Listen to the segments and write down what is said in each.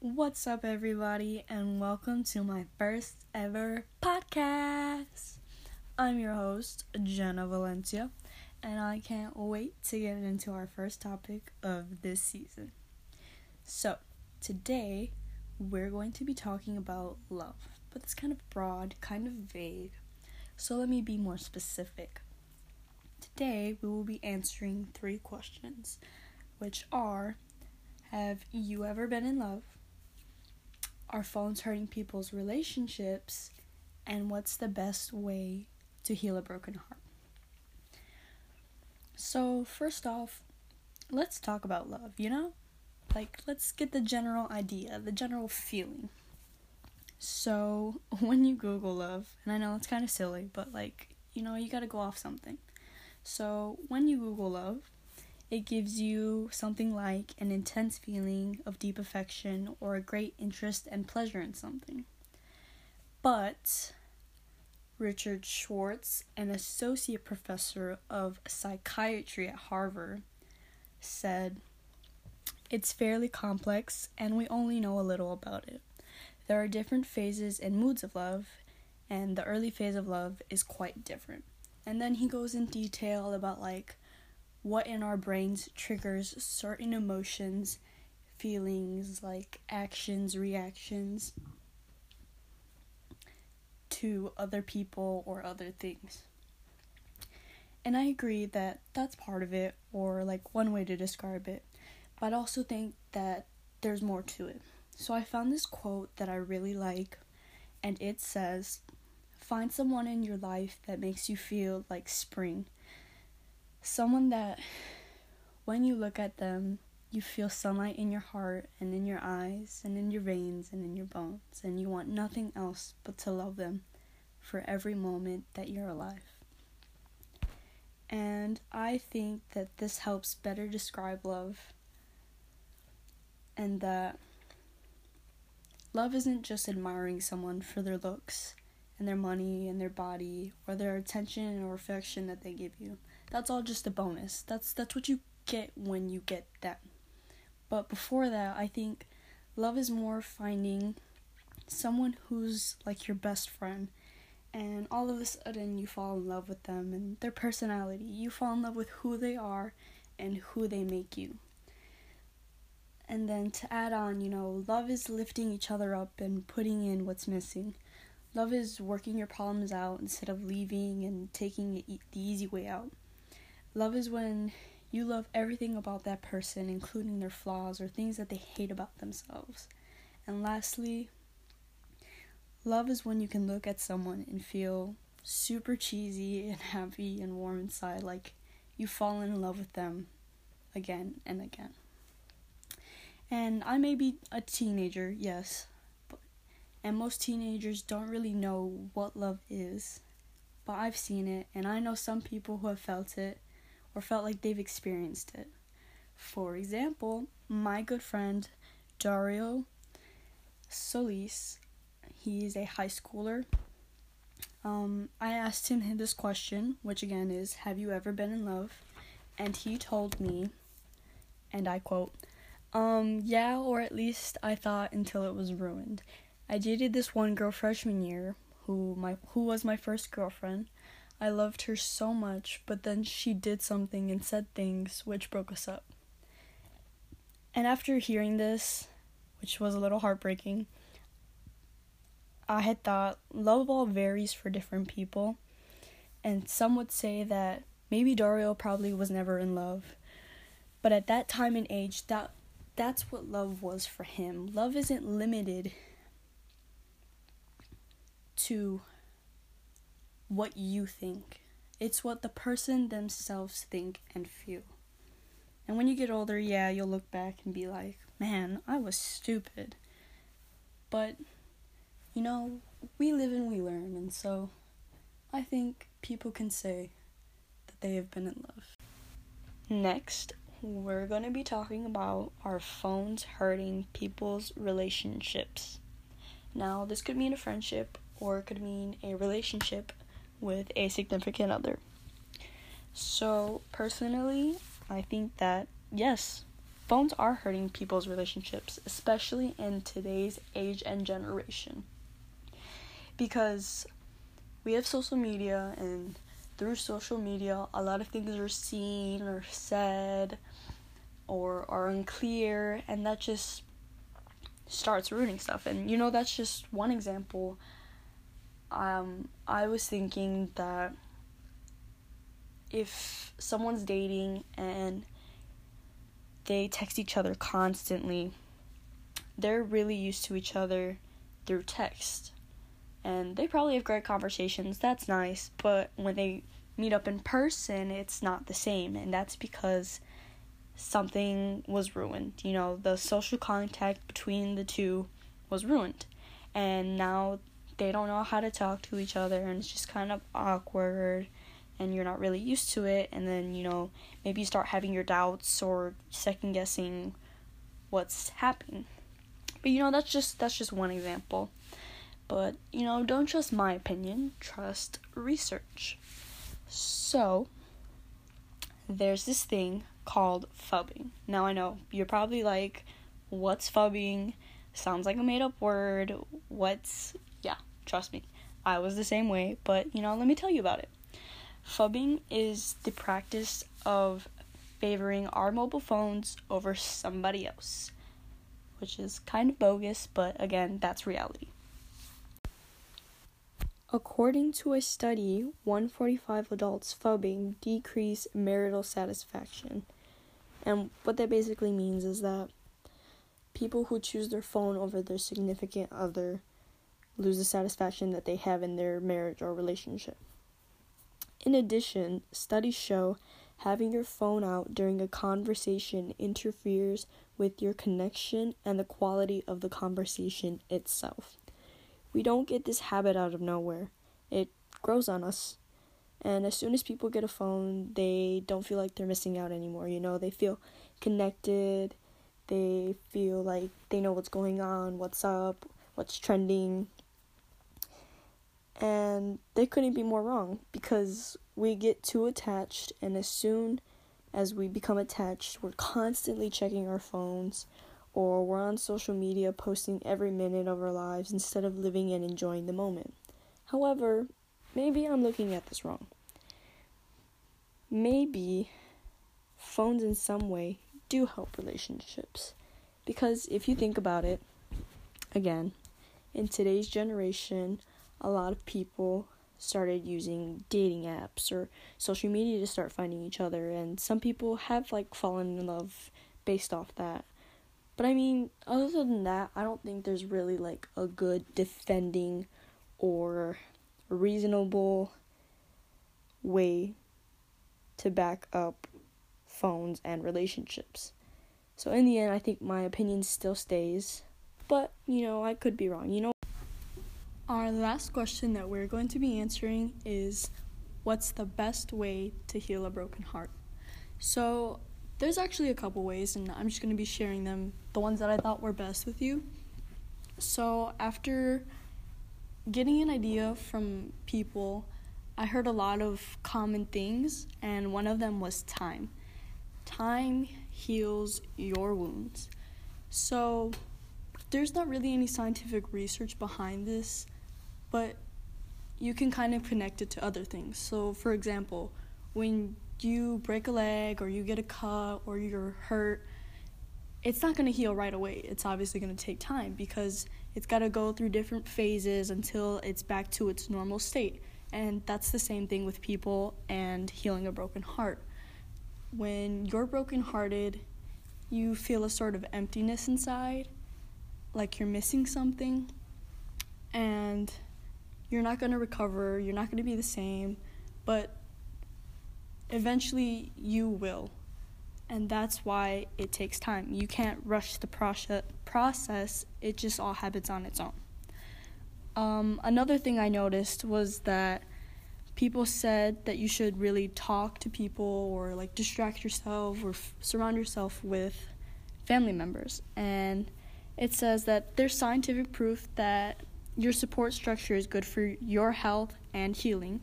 What's up, everybody, and welcome to my first ever podcast. I'm your host, Jenna Valencia, and I can't wait to get into our first topic of this season. So, today we're going to be talking about love, but it's kind of broad, kind of vague. So, let me be more specific. Today we will be answering three questions, which are Have you ever been in love? Are phones hurting people's relationships? And what's the best way to heal a broken heart? So, first off, let's talk about love, you know? Like, let's get the general idea, the general feeling. So, when you Google love, and I know it's kind of silly, but like, you know, you gotta go off something. So, when you Google love, it gives you something like an intense feeling of deep affection or a great interest and pleasure in something. But Richard Schwartz, an associate professor of psychiatry at Harvard, said it's fairly complex and we only know a little about it. There are different phases and moods of love, and the early phase of love is quite different. And then he goes in detail about like what in our brains triggers certain emotions, feelings, like actions, reactions to other people or other things. And I agree that that's part of it, or like one way to describe it, but I also think that there's more to it. So I found this quote that I really like, and it says, Find someone in your life that makes you feel like spring someone that when you look at them, you feel sunlight in your heart and in your eyes and in your veins and in your bones, and you want nothing else but to love them for every moment that you're alive. And I think that this helps better describe love, and that love isn't just admiring someone for their looks and their money and their body or their attention or affection that they give you that's all just a bonus. That's that's what you get when you get that. But before that, I think love is more finding someone who's like your best friend and all of a sudden you fall in love with them and their personality. You fall in love with who they are and who they make you. And then to add on, you know, love is lifting each other up and putting in what's missing. Love is working your problems out instead of leaving and taking the easy way out. Love is when you love everything about that person, including their flaws or things that they hate about themselves. And lastly, love is when you can look at someone and feel super cheesy and happy and warm inside, like you fall in love with them again and again. And I may be a teenager, yes, but, and most teenagers don't really know what love is. But I've seen it, and I know some people who have felt it, or felt like they've experienced it. For example, my good friend Dario Solis, he's a high schooler. Um, I asked him this question, which again is Have you ever been in love? And he told me, and I quote, um, yeah, or at least I thought until it was ruined. I dated this one girl freshman year who my who was my first girlfriend. I loved her so much, but then she did something and said things which broke us up. And after hearing this, which was a little heartbreaking, I had thought love all varies for different people. And some would say that maybe Dario probably was never in love. But at that time and age, that that's what love was for him. Love isn't limited to what you think. It's what the person themselves think and feel. And when you get older, yeah, you'll look back and be like, man, I was stupid. But, you know, we live and we learn, and so I think people can say that they have been in love. Next, we're going to be talking about our phones hurting people's relationships. Now, this could mean a friendship or it could mean a relationship with a significant other. So, personally, I think that yes, phones are hurting people's relationships, especially in today's age and generation. Because we have social media, and through social media, a lot of things are seen or said or are unclear, and that just starts ruining stuff. And you know, that's just one example. Um, I was thinking that if someone's dating and they text each other constantly, they're really used to each other through text. And they probably have great conversations, that's nice, but when they meet up in person, it's not the same, and that's because something was ruined. You know, the social contact between the two was ruined. And now they don't know how to talk to each other, and it's just kind of awkward and you're not really used to it and then you know maybe you start having your doubts or second guessing what's happening. But you know that's just that's just one example. But you know don't trust my opinion trust research. So there's this thing called phubbing now i know you're probably like what's phubbing sounds like a made up word. What's yeah trust me i was the same way but you know let me tell you about it Phubbing is the practice of favoring our mobile phones over somebody else, which is kind of bogus, but again, that's reality. According to a study, 145 adults phubbing decrease marital satisfaction. And what that basically means is that people who choose their phone over their significant other lose the satisfaction that they have in their marriage or relationship. In addition, studies show having your phone out during a conversation interferes with your connection and the quality of the conversation itself. We don't get this habit out of nowhere, it grows on us. And as soon as people get a phone, they don't feel like they're missing out anymore. You know, they feel connected, they feel like they know what's going on, what's up, what's trending, and they couldn't be more wrong because we get too attached, and as soon as we become attached, we're constantly checking our phones or we're on social media posting every minute of our lives instead of living and enjoying the moment. However, maybe I'm looking at this wrong. Maybe phones in some way do help relationships. Because if you think about it, again, in today's generation, a lot of people started using dating apps or social media to start finding each other and some people have like fallen in love based off that. But i mean other than that i don't think there's really like a good defending or reasonable way to back up phones and relationships. So in the end i think my opinion still stays. But you know i could be wrong. You know our last question that we're going to be answering is What's the best way to heal a broken heart? So, there's actually a couple ways, and I'm just going to be sharing them, the ones that I thought were best with you. So, after getting an idea from people, I heard a lot of common things, and one of them was time. Time heals your wounds. So, there's not really any scientific research behind this but you can kind of connect it to other things. So, for example, when you break a leg or you get a cut or you're hurt, it's not going to heal right away. It's obviously going to take time because it's got to go through different phases until it's back to its normal state. And that's the same thing with people and healing a broken heart. When you're brokenhearted, you feel a sort of emptiness inside, like you're missing something. And you're not going to recover, you're not going to be the same, but eventually you will. And that's why it takes time. You can't rush the process, it just all happens on its own. Um, another thing I noticed was that people said that you should really talk to people or like distract yourself or f- surround yourself with family members. And it says that there's scientific proof that your support structure is good for your health and healing.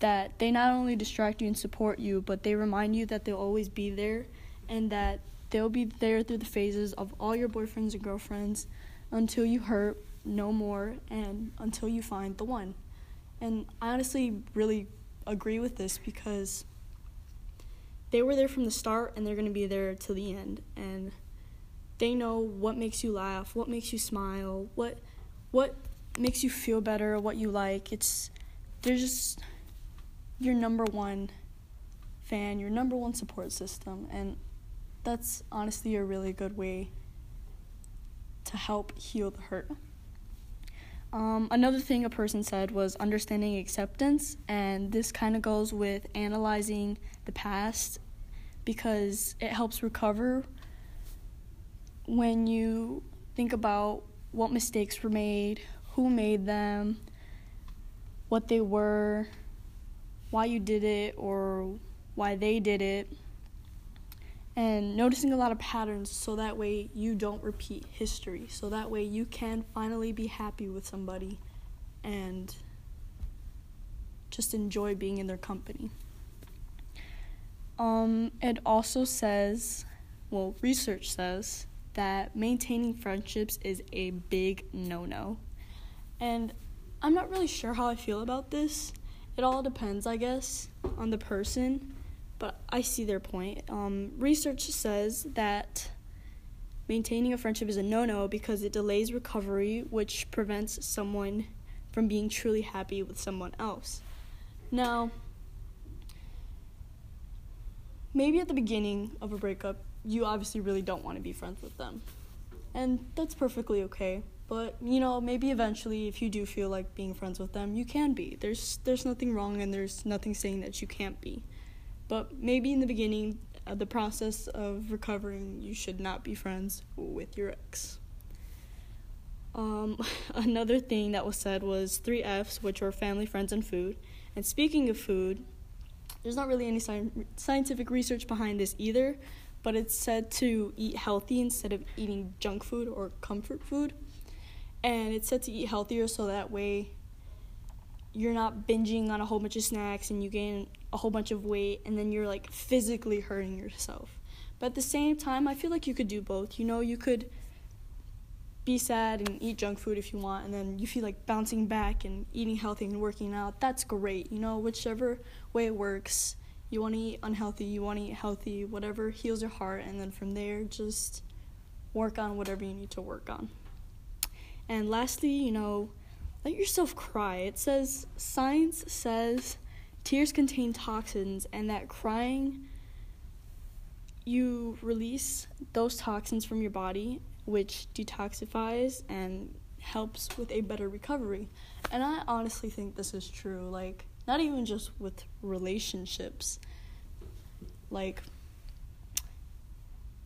That they not only distract you and support you, but they remind you that they'll always be there and that they'll be there through the phases of all your boyfriends and girlfriends until you hurt no more and until you find the one. And I honestly really agree with this because they were there from the start and they're going to be there till the end and they know what makes you laugh, what makes you smile, what what makes you feel better, what you like. It's they're just your number one fan, your number one support system and that's honestly a really good way to help heal the hurt. Um, another thing a person said was understanding acceptance, and this kind of goes with analyzing the past because it helps recover when you think about what mistakes were made, who made them, what they were, why you did it, or why they did it and noticing a lot of patterns so that way you don't repeat history. So that way you can finally be happy with somebody and just enjoy being in their company. Um, it also says, well, research says that maintaining friendships is a big no no. And I'm not really sure how I feel about this. It all depends, I guess, on the person but I see their point. Um, research says that maintaining a friendship is a no no because it delays recovery, which prevents someone from being truly happy with someone else. Now, maybe at the beginning of a breakup, you obviously really don't want to be friends with them. And that's perfectly okay. But, you know, maybe eventually if you do feel like being friends with them, you can be. There's there's nothing wrong and there's nothing saying that you can't be. But maybe in the beginning, uh, the process of recovering, you should not be friends with your ex. Um, another thing that was said was three F's, which were family, friends, and food. And speaking of food, there's not really any sci- scientific research behind this either, but it's said to eat healthy instead of eating junk food or comfort food. And it's said to eat healthier so that way you're not binging on a whole bunch of snacks and you gain a whole bunch of weight and then you're like physically hurting yourself. But at the same time, I feel like you could do both. You know, you could be sad and eat junk food if you want and then you feel like bouncing back and eating healthy and working out. That's great. You know, whichever way it works. You want to eat unhealthy, you want to eat healthy, whatever heals your heart and then from there just work on whatever you need to work on. And lastly, you know, let yourself cry. It says science says tears contain toxins and that crying you release those toxins from your body which detoxifies and helps with a better recovery. And I honestly think this is true like not even just with relationships. Like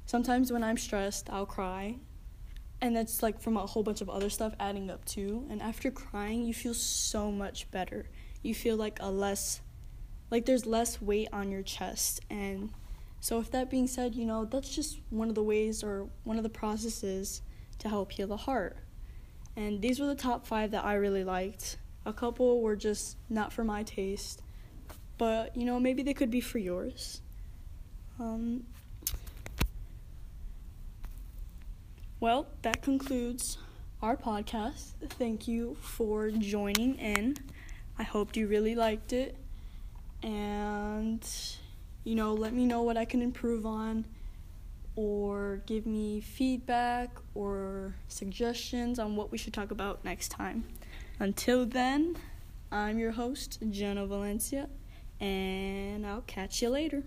sometimes when I'm stressed, I'll cry and that's like from a whole bunch of other stuff adding up too. And after crying you feel so much better. You feel like a less like there's less weight on your chest. And so if that being said you know that's just one of the ways or one of the processes to help heal the heart. And these were the top five that i really liked. A couple were just not for my taste but you know maybe they could be for yours. Um, Well, that concludes our podcast. Thank you for joining in. I hope you really liked it. And, you know, let me know what I can improve on or give me feedback or suggestions on what we should talk about next time. Until then, I'm your host, Jenna Valencia, and I'll catch you later.